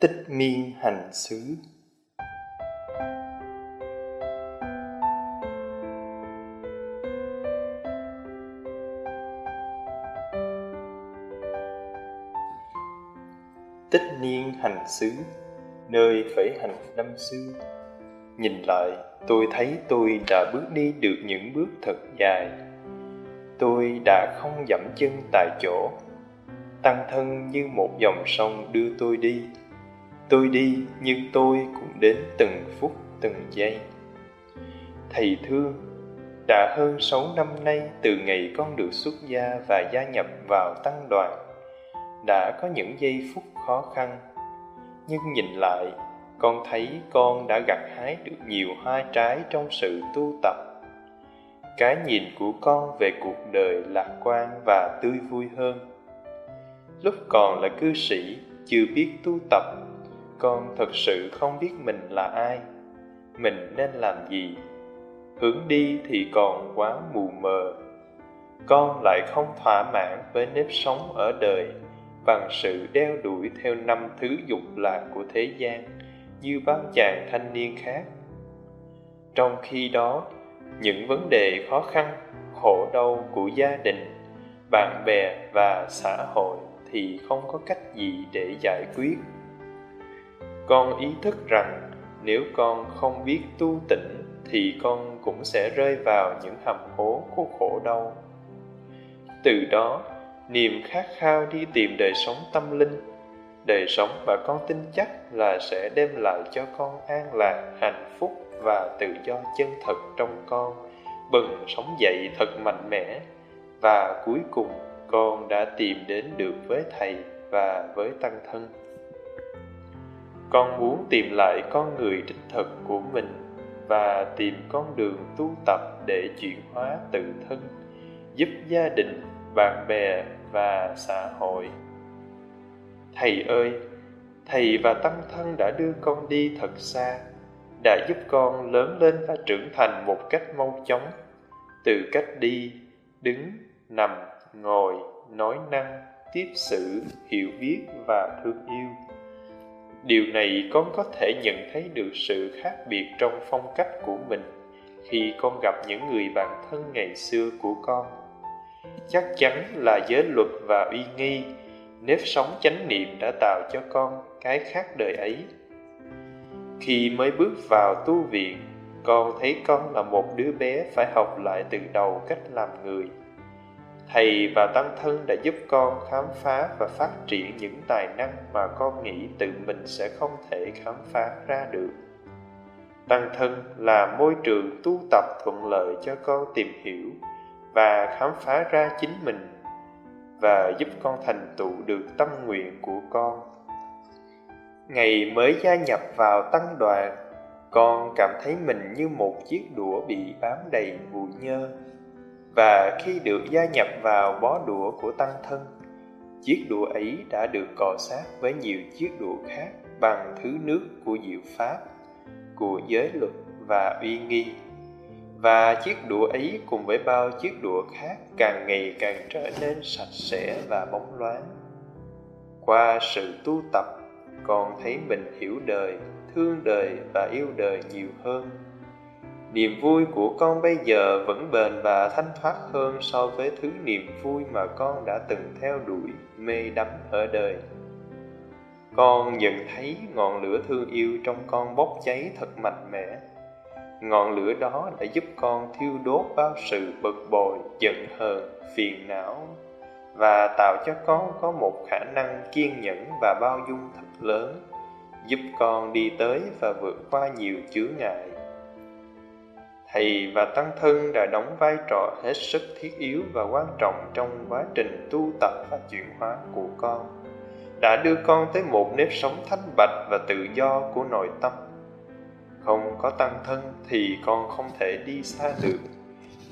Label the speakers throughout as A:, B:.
A: tích miên hành xứ. Tích niên hành xứ, nơi khởi hành năm xưa. Nhìn lại, tôi thấy tôi đã bước đi được những bước thật dài. Tôi đã không dẫm chân tại chỗ. Tăng thân như một dòng sông đưa tôi đi tôi đi, nhưng tôi cũng đến từng phút, từng giây. Thầy thương, đã hơn sáu năm nay từ ngày con được xuất gia và gia nhập vào tăng đoàn, đã có những giây phút khó khăn. Nhưng nhìn lại, con thấy con đã gặt hái được nhiều hoa trái trong sự tu tập. Cái nhìn của con về cuộc đời lạc quan và tươi vui hơn. Lúc còn là cư sĩ, chưa biết tu tập con thật sự không biết mình là ai. Mình nên làm gì? Hướng đi thì còn quá mù mờ. Con lại không thỏa mãn với nếp sống ở đời bằng sự đeo đuổi theo năm thứ dục lạc của thế gian như bao chàng thanh niên khác. Trong khi đó, những vấn đề khó khăn, khổ đau của gia đình, bạn bè và xã hội thì không có cách gì để giải quyết con ý thức rằng nếu con không biết tu tịnh thì con cũng sẽ rơi vào những hầm hố của khổ đau. Từ đó, niềm khát khao đi tìm đời sống tâm linh, đời sống mà con tin chắc là sẽ đem lại cho con an lạc, hạnh phúc và tự do chân thật trong con, bừng sống dậy thật mạnh mẽ. Và cuối cùng, con đã tìm đến được với thầy và với tăng thân con muốn tìm lại con người đích thực của mình và tìm con đường tu tập để chuyển hóa tự thân, giúp gia đình, bạn bè và xã hội. Thầy ơi, thầy và tâm thân đã đưa con đi thật xa, đã giúp con lớn lên và trưởng thành một cách mau chóng. Từ cách đi, đứng, nằm, ngồi, nói năng, tiếp xử, hiểu biết và thương yêu điều này con có thể nhận thấy được sự khác biệt trong phong cách của mình khi con gặp những người bạn thân ngày xưa của con. Chắc chắn là giới luật và uy nghi, nếp sống chánh niệm đã tạo cho con cái khác đời ấy. Khi mới bước vào tu viện, con thấy con là một đứa bé phải học lại từ đầu cách làm người thầy và tăng thân đã giúp con khám phá và phát triển những tài năng mà con nghĩ tự mình sẽ không thể khám phá ra được. Tăng thân là môi trường tu tập thuận lợi cho con tìm hiểu và khám phá ra chính mình và giúp con thành tựu được tâm nguyện của con. Ngày mới gia nhập vào tăng đoàn, con cảm thấy mình như một chiếc đũa bị bám đầy bụi nhơ và khi được gia nhập vào bó đũa của tăng thân, chiếc đũa ấy đã được cọ sát với nhiều chiếc đũa khác bằng thứ nước của diệu pháp, của giới luật và uy nghi. Và chiếc đũa ấy cùng với bao chiếc đũa khác càng ngày càng trở nên sạch sẽ và bóng loáng. Qua sự tu tập, con thấy mình hiểu đời, thương đời và yêu đời nhiều hơn niềm vui của con bây giờ vẫn bền và thanh thoát hơn so với thứ niềm vui mà con đã từng theo đuổi, mê đắm ở đời. Con nhận thấy ngọn lửa thương yêu trong con bốc cháy thật mạnh mẽ. Ngọn lửa đó đã giúp con thiêu đốt bao sự bực bội, giận hờn, phiền não và tạo cho con có một khả năng kiên nhẫn và bao dung thật lớn, giúp con đi tới và vượt qua nhiều chướng ngại thầy và tăng thân đã đóng vai trò hết sức thiết yếu và quan trọng trong quá trình tu tập và chuyển hóa của con. Đã đưa con tới một nếp sống thanh bạch và tự do của nội tâm. Không có tăng thân thì con không thể đi xa được.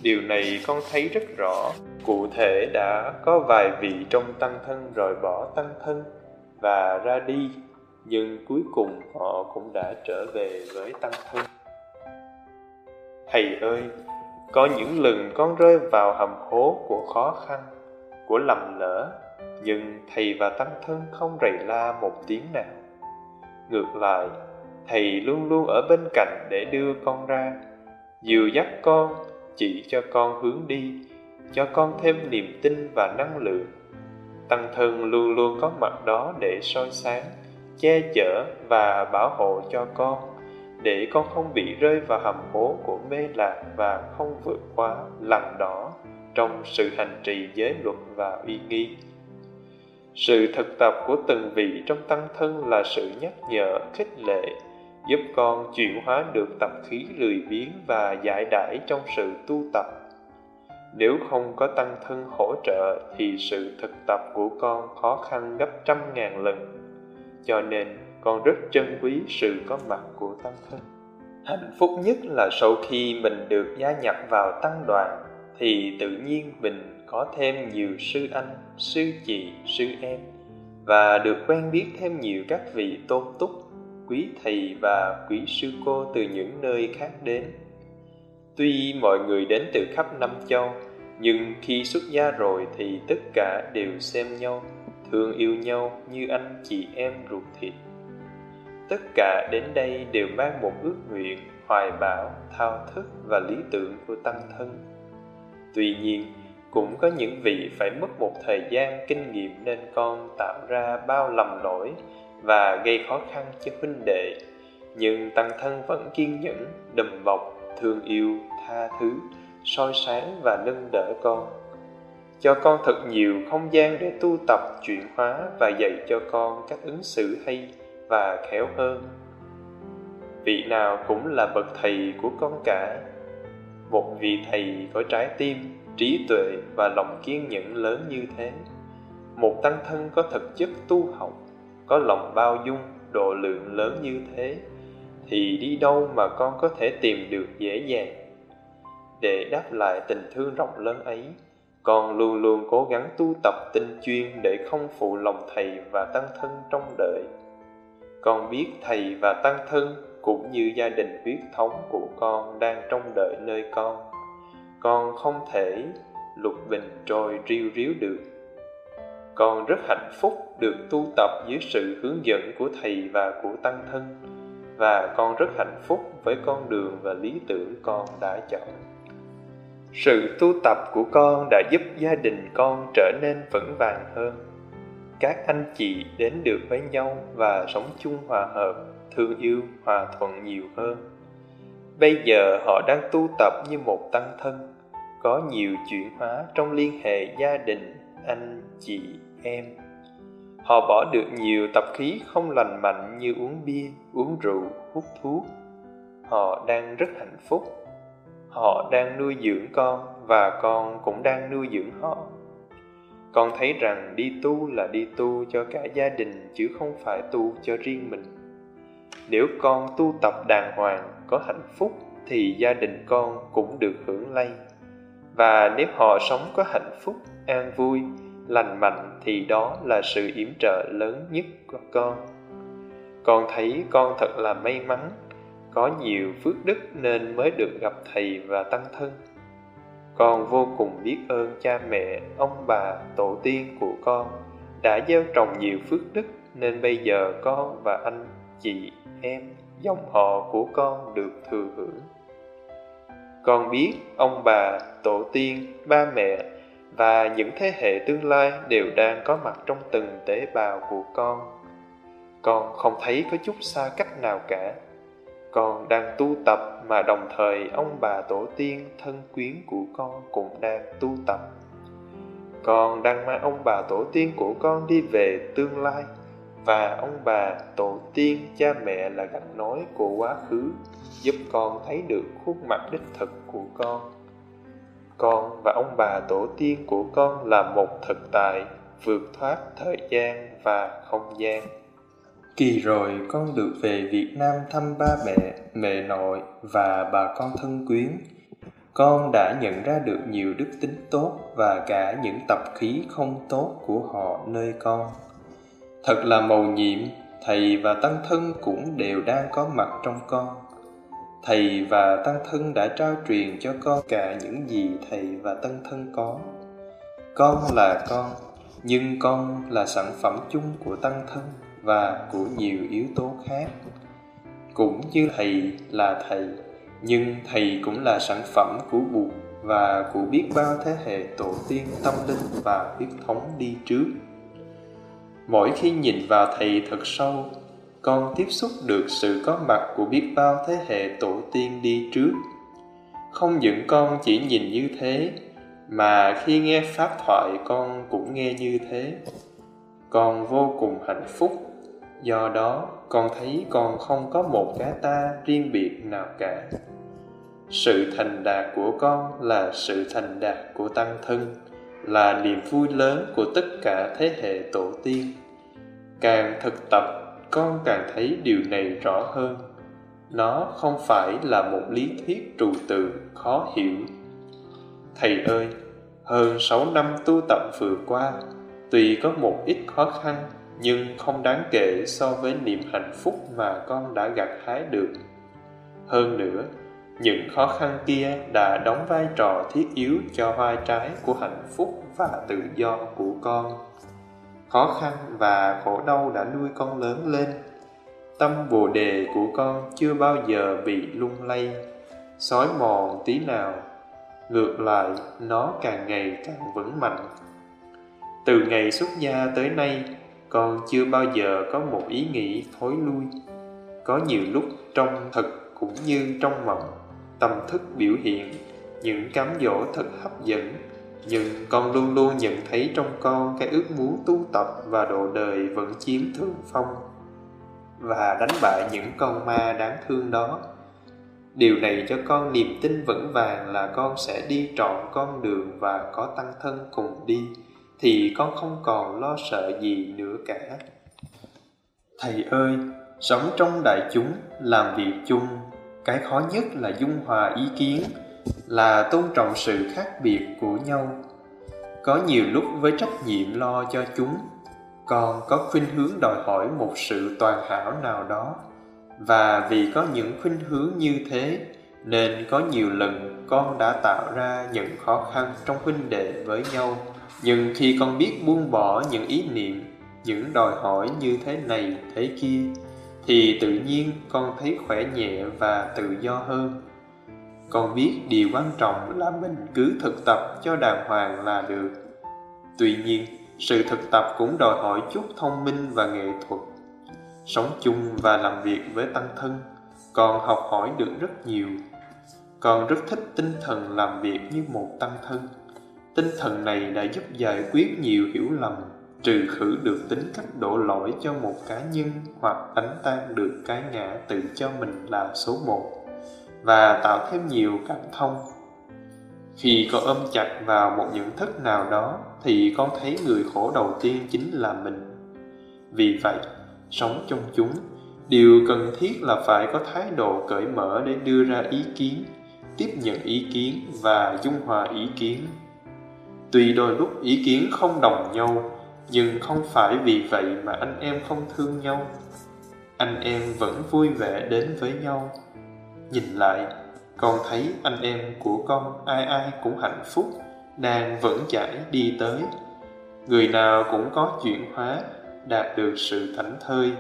A: Điều này con thấy rất rõ. Cụ thể đã có vài vị trong tăng thân rồi bỏ tăng thân và ra đi, nhưng cuối cùng họ cũng đã trở về với tăng thân thầy ơi, có những lần con rơi vào hầm hố của khó khăn, của lầm lỡ, nhưng thầy và tăng thân không rầy la một tiếng nào. Ngược lại, thầy luôn luôn ở bên cạnh để đưa con ra, dìu dắt con, chỉ cho con hướng đi, cho con thêm niềm tin và năng lượng. Tăng thân luôn luôn có mặt đó để soi sáng, che chở và bảo hộ cho con để con không bị rơi vào hầm hố của mê lạc và không vượt qua lằn đỏ trong sự hành trì giới luật và uy nghi. Sự thực tập của từng vị trong tăng thân là sự nhắc nhở, khích lệ, giúp con chuyển hóa được tập khí lười biếng và giải đãi trong sự tu tập. Nếu không có tăng thân hỗ trợ thì sự thực tập của con khó khăn gấp trăm ngàn lần. Cho nên con rất trân quý sự có mặt của tăng thân hạnh phúc nhất là sau khi mình được gia nhập vào tăng đoàn, thì tự nhiên mình có thêm nhiều sư anh, sư chị, sư em, và được quen biết thêm nhiều các vị tôn túc, quý thầy và quý sư cô từ những nơi khác đến. Tuy mọi người đến từ khắp năm châu, nhưng khi xuất gia rồi thì tất cả đều xem nhau, thương yêu nhau như anh chị em ruột thịt tất cả đến đây đều mang một ước nguyện, hoài bão, thao thức và lý tưởng của tăng thân. Tuy nhiên, cũng có những vị phải mất một thời gian kinh nghiệm nên con tạo ra bao lầm lỗi và gây khó khăn cho huynh đệ. Nhưng tăng thân vẫn kiên nhẫn, đùm bọc, thương yêu, tha thứ, soi sáng và nâng đỡ con. Cho con thật nhiều không gian để tu tập, chuyển hóa và dạy cho con cách ứng xử hay và khéo hơn. Vị nào cũng là bậc thầy của con cả. Một vị thầy có trái tim, trí tuệ và lòng kiên nhẫn lớn như thế. Một tăng thân có thực chất tu học, có lòng bao dung, độ lượng lớn như thế, thì đi đâu mà con có thể tìm được dễ dàng? Để đáp lại tình thương rộng lớn ấy, con luôn luôn cố gắng tu tập tinh chuyên để không phụ lòng thầy và tăng thân trong đời con biết thầy và tăng thân, cũng như gia đình huyết thống của con đang trong đợi nơi con. Con không thể lục bình trôi riêu riếu được. Con rất hạnh phúc được tu tập dưới sự hướng dẫn của thầy và của tăng thân, và con rất hạnh phúc với con đường và lý tưởng con đã chọn. Sự tu tập của con đã giúp gia đình con trở nên vững vàng hơn các anh chị đến được với nhau và sống chung hòa hợp, thương yêu, hòa thuận nhiều hơn. Bây giờ họ đang tu tập như một tăng thân, có nhiều chuyển hóa trong liên hệ gia đình, anh chị, em. Họ bỏ được nhiều tập khí không lành mạnh như uống bia, uống rượu, hút thuốc. Họ đang rất hạnh phúc. Họ đang nuôi dưỡng con và con cũng đang nuôi dưỡng họ con thấy rằng đi tu là đi tu cho cả gia đình chứ không phải tu cho riêng mình. Nếu con tu tập đàng hoàng, có hạnh phúc, thì gia đình con cũng được hưởng lây. Và nếu họ sống có hạnh phúc, an vui, lành mạnh, thì đó là sự yểm trợ lớn nhất của con. Con thấy con thật là may mắn, có nhiều phước đức nên mới được gặp thầy và tăng thân con vô cùng biết ơn cha mẹ, ông bà, tổ tiên của con đã gieo trồng nhiều phước đức, nên bây giờ con và anh chị em, dòng họ của con được thừa hưởng. Con biết ông bà, tổ tiên, ba mẹ và những thế hệ tương lai đều đang có mặt trong từng tế bào của con. Con không thấy có chút xa cách nào cả con đang tu tập mà đồng thời ông bà tổ tiên thân quyến của con cũng đang tu tập. Con đang mang ông bà tổ tiên của con đi về tương lai và ông bà tổ tiên cha mẹ là gạch nối của quá khứ, giúp con thấy được khuôn mặt đích thực của con. Con và ông bà tổ tiên của con là một thực tại vượt thoát thời gian và không gian kỳ rồi con được về việt nam thăm ba mẹ mẹ nội và bà con thân quyến. Con đã nhận ra được nhiều đức tính tốt và cả những tập khí không tốt của họ nơi con. Thật là mầu nhiệm, thầy và tăng thân cũng đều đang có mặt trong con. Thầy và tăng thân đã trao truyền cho con cả những gì thầy và tăng thân có. Con là con, nhưng con là sản phẩm chung của tăng thân và của nhiều yếu tố khác. Cũng như thầy là thầy, nhưng thầy cũng là sản phẩm của buộc và của biết bao thế hệ tổ tiên tâm linh và huyết thống đi trước. Mỗi khi nhìn vào thầy thật sâu, con tiếp xúc được sự có mặt của biết bao thế hệ tổ tiên đi trước. Không những con chỉ nhìn như thế, mà khi nghe pháp thoại con cũng nghe như thế. Con vô cùng hạnh phúc do đó, con thấy con không có một cái ta riêng biệt nào cả. Sự thành đạt của con là sự thành đạt của tăng thân, là niềm vui lớn của tất cả thế hệ tổ tiên. Càng thực tập, con càng thấy điều này rõ hơn. Nó không phải là một lý thuyết trừu tượng khó hiểu. Thầy ơi, hơn sáu năm tu tập vừa qua, tuy có một ít khó khăn nhưng không đáng kể so với niềm hạnh phúc mà con đã gặt hái được. Hơn nữa, những khó khăn kia đã đóng vai trò thiết yếu cho vai trái của hạnh phúc và tự do của con. Khó khăn và khổ đau đã nuôi con lớn lên. Tâm bồ đề của con chưa bao giờ bị lung lay. Xói mòn tí nào, ngược lại, nó càng ngày càng vững mạnh. Từ ngày xuất gia tới nay con chưa bao giờ có một ý nghĩ thối lui. Có nhiều lúc trong thực cũng như trong mộng tâm thức biểu hiện những cám dỗ thật hấp dẫn. Nhưng con luôn luôn nhận thấy trong con cái ước muốn tu tập và độ đời vẫn chiếm thượng phong và đánh bại những con ma đáng thương đó. Điều này cho con niềm tin vững vàng là con sẽ đi trọn con đường và có tăng thân cùng đi thì con không còn lo sợ gì nữa cả. Thầy ơi, sống trong đại chúng, làm việc chung, cái khó nhất là dung hòa ý kiến, là tôn trọng sự khác biệt của nhau. Có nhiều lúc với trách nhiệm lo cho chúng con có khuynh hướng đòi hỏi một sự toàn hảo nào đó. Và vì có những khuynh hướng như thế, nên có nhiều lần con đã tạo ra những khó khăn trong huynh đệ với nhau nhưng khi con biết buông bỏ những ý niệm, những đòi hỏi như thế này, thế kia, thì tự nhiên con thấy khỏe nhẹ và tự do hơn. Con biết điều quan trọng là mình cứ thực tập cho đàng hoàng là được. Tuy nhiên, sự thực tập cũng đòi hỏi chút thông minh và nghệ thuật. Sống chung và làm việc với tăng thân, con học hỏi được rất nhiều. Con rất thích tinh thần làm việc như một tăng thân tinh thần này đã giúp giải quyết nhiều hiểu lầm, trừ khử được tính cách đổ lỗi cho một cá nhân hoặc đánh tan được cái ngã tự cho mình là số một, và tạo thêm nhiều cảm thông. Khi con ôm chặt vào một nhận thức nào đó, thì con thấy người khổ đầu tiên chính là mình. Vì vậy, sống trong chúng, điều cần thiết là phải có thái độ cởi mở để đưa ra ý kiến, tiếp nhận ý kiến và dung hòa ý kiến tuy đôi lúc ý kiến không đồng nhau, nhưng không phải vì vậy mà anh em không thương nhau. Anh em vẫn vui vẻ đến với nhau. Nhìn lại, con thấy anh em của con ai ai cũng hạnh phúc, đang vẫn chảy đi tới. Người nào cũng có chuyển hóa, đạt được sự thảnh thơi,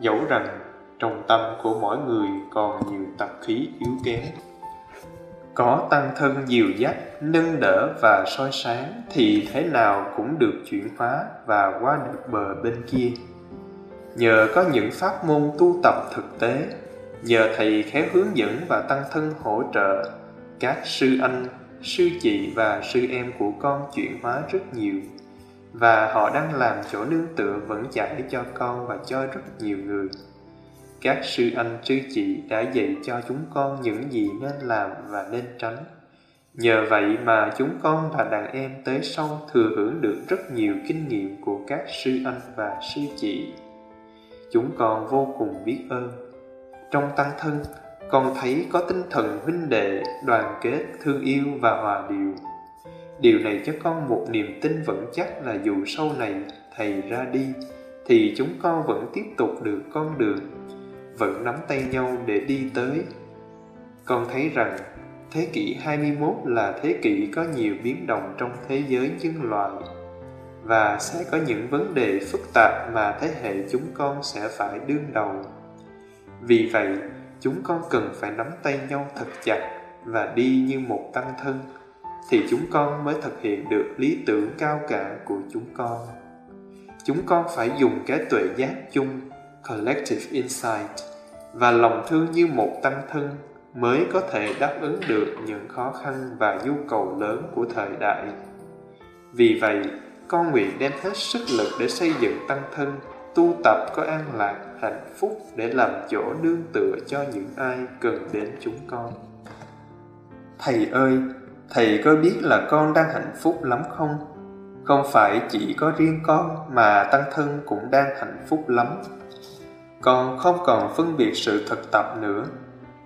A: dẫu rằng trong tâm của mỗi người còn nhiều tập khí yếu kém có tăng thân dìu dắt nâng đỡ và soi sáng thì thế nào cũng được chuyển hóa và qua được bờ bên kia. Nhờ có những pháp môn tu tập thực tế, nhờ thầy khéo hướng dẫn và tăng thân hỗ trợ, các sư anh, sư chị và sư em của con chuyển hóa rất nhiều. Và họ đang làm chỗ nương tựa vững chãi cho con và cho rất nhiều người các sư anh sư chị đã dạy cho chúng con những gì nên làm và nên tránh. Nhờ vậy mà chúng con và đàn em tới sau thừa hưởng được rất nhiều kinh nghiệm của các sư anh và sư chị. Chúng con vô cùng biết ơn. Trong tăng thân, con thấy có tinh thần huynh đệ, đoàn kết, thương yêu và hòa điều. Điều này cho con một niềm tin vững chắc là dù sau này thầy ra đi, thì chúng con vẫn tiếp tục được con đường vẫn nắm tay nhau để đi tới. Con thấy rằng, thế kỷ 21 là thế kỷ có nhiều biến động trong thế giới nhân loại. và sẽ có những vấn đề phức tạp mà thế hệ chúng con sẽ phải đương đầu vì vậy, chúng con cần phải nắm tay nhau thật chặt và đi như một tăng thân, thì chúng con mới thực hiện được lý tưởng cao cả của chúng con chúng con phải dùng cái tuệ giác chung collective insight và lòng thương như một tăng thân mới có thể đáp ứng được những khó khăn và nhu cầu lớn của thời đại. Vì vậy, con nguyện đem hết sức lực để xây dựng tăng thân, tu tập có an lạc, hạnh phúc để làm chỗ nương tựa cho những ai cần đến chúng con. Thầy ơi, thầy có biết là con đang hạnh phúc lắm không? Không phải chỉ có riêng con mà tăng thân cũng đang hạnh phúc lắm con không còn phân biệt sự thực tập nữa.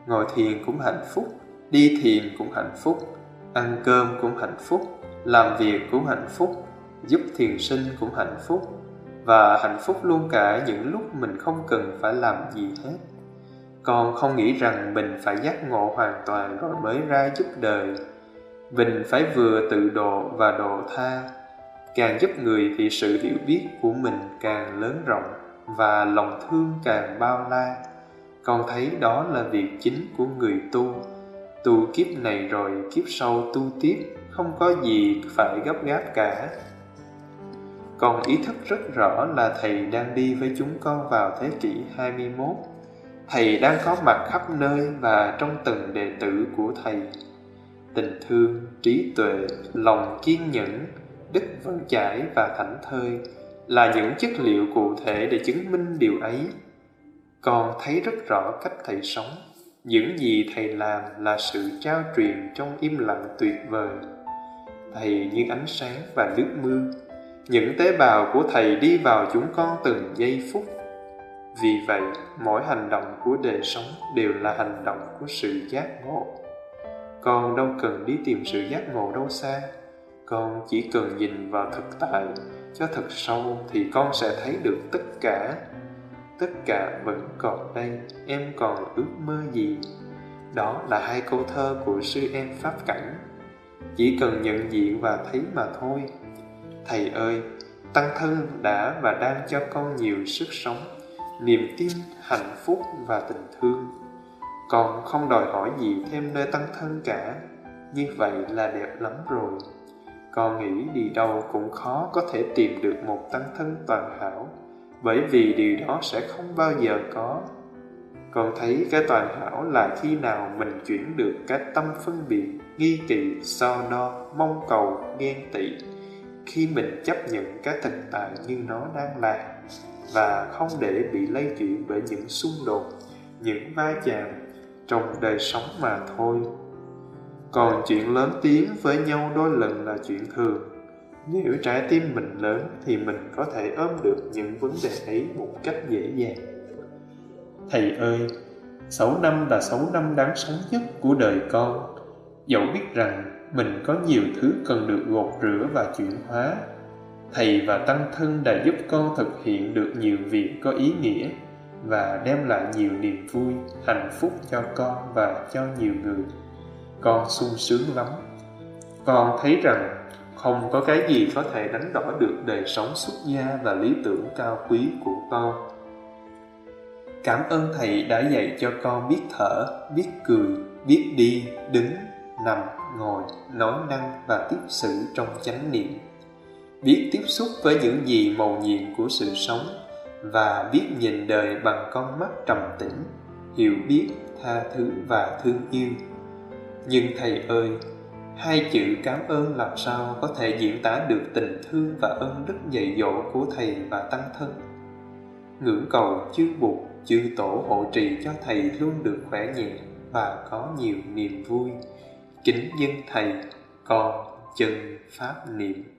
A: Ngồi thiền cũng hạnh phúc, đi thiền cũng hạnh phúc, ăn cơm cũng hạnh phúc, làm việc cũng hạnh phúc, giúp thiền sinh cũng hạnh phúc. Và hạnh phúc luôn cả những lúc mình không cần phải làm gì hết. Con không nghĩ rằng mình phải giác ngộ hoàn toàn rồi mới ra giúp đời. Mình phải vừa tự độ và độ tha, càng giúp người thì sự hiểu biết của mình càng lớn rộng và lòng thương càng bao la con thấy đó là việc chính của người tu tu kiếp này rồi kiếp sau tu tiếp không có gì phải gấp gáp cả con ý thức rất rõ là Thầy đang đi với chúng con vào thế kỷ 21. Thầy đang có mặt khắp nơi và trong từng đệ tử của Thầy. Tình thương, trí tuệ, lòng kiên nhẫn, đức vững chãi và thảnh thơi là những chất liệu cụ thể để chứng minh điều ấy. Con thấy rất rõ cách Thầy sống. Những gì Thầy làm là sự trao truyền trong im lặng tuyệt vời. Thầy như ánh sáng và nước mưa những tế bào của thầy đi vào chúng con từng giây phút vì vậy, mỗi hành động của đời sống đều là hành động của sự giác ngộ con đâu cần đi tìm sự giác ngộ đâu xa con chỉ cần nhìn vào thực tại cho thật sâu thì con sẽ thấy được tất cả. Tất cả vẫn còn đây em còn ước mơ gì? Đó là hai câu thơ của sư em pháp cảnh. Chỉ cần nhận diện và thấy mà thôi. Thầy ơi, Tăng thân đã và đang cho con nhiều sức sống, niềm tin, hạnh phúc và tình thương. Con không đòi hỏi gì thêm nơi tăng thân cả, như vậy là đẹp lắm rồi. Con nghĩ đi đâu cũng khó có thể tìm được một tăng thân toàn hảo, bởi vì điều đó sẽ không bao giờ có. Con thấy cái toàn hảo là khi nào mình chuyển được cái tâm phân biệt, nghi kỵ, so đo, mong cầu, ghen tị, khi mình chấp nhận cái thực tại như nó đang là và không để bị lây chuyển bởi những xung đột những va chạm trong đời sống mà thôi còn chuyện lớn tiếng với nhau đôi lần là chuyện thường. Nếu trái tim mình lớn thì mình có thể ôm được những vấn đề ấy một cách dễ dàng. Thầy ơi, sáu năm là sáu năm đáng sống nhất của đời con. Dẫu biết rằng mình có nhiều thứ cần được gột rửa và chuyển hóa, thầy và tăng thân đã giúp con thực hiện được nhiều việc có ý nghĩa và đem lại nhiều niềm vui, hạnh phúc cho con và cho nhiều người con sung sướng lắm. Con thấy rằng không có cái gì có thể đánh đổi được đời sống xuất gia và lý tưởng cao quý của con. Cảm ơn thầy đã dạy cho con biết thở, biết cười, biết đi, đứng, nằm, ngồi, nói năng và tiếp xử trong chánh niệm. Biết tiếp xúc với những gì màu nhiệm của sự sống và biết nhìn đời bằng con mắt trầm tĩnh, hiểu biết tha thứ và thương yêu nhưng thầy ơi, hai chữ cảm ơn làm sao có thể diễn tả được tình thương và ơn đức dạy dỗ của thầy và tăng thân? Ngưỡng cầu chư bụt chư tổ hộ trì cho thầy luôn được khỏe nhẹ và có nhiều niềm vui. Kính dân thầy, con chân pháp niệm.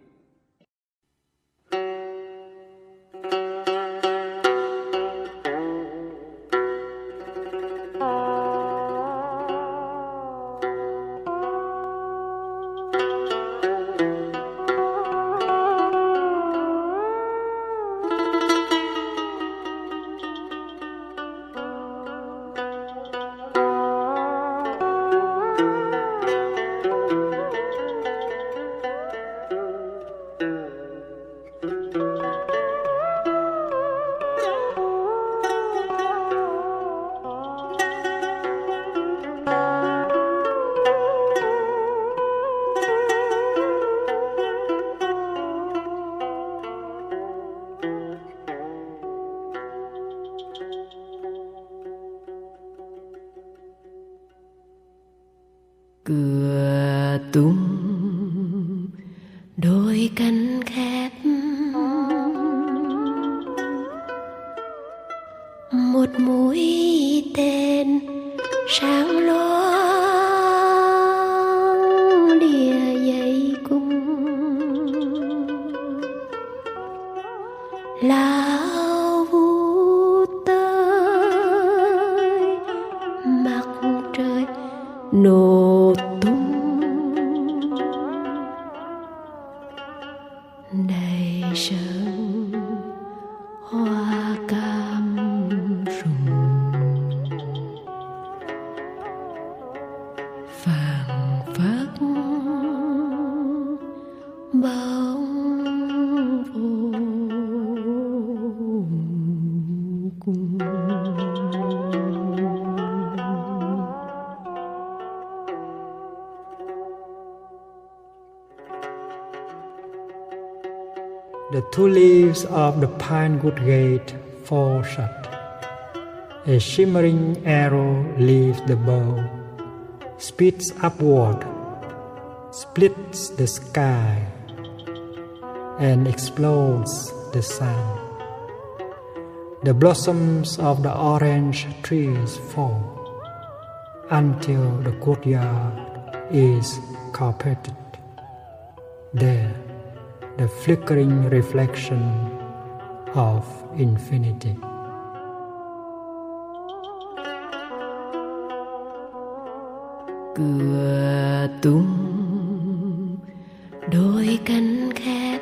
B: Một mũi tên sáng loáng
C: The two leaves of the pine wood gate fall shut. A shimmering arrow leaves the bow, speeds upward, splits the sky, and explodes the sun. The blossoms of the orange trees fall until the courtyard is carpeted. There, the flickering reflection of infinity.
B: cửa tung đôi cánh khép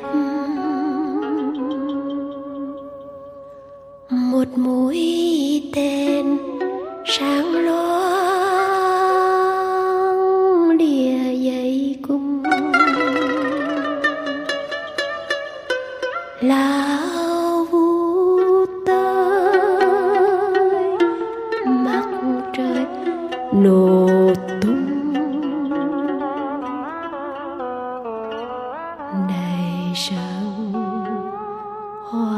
B: một mũi tên sáng lối Hoa.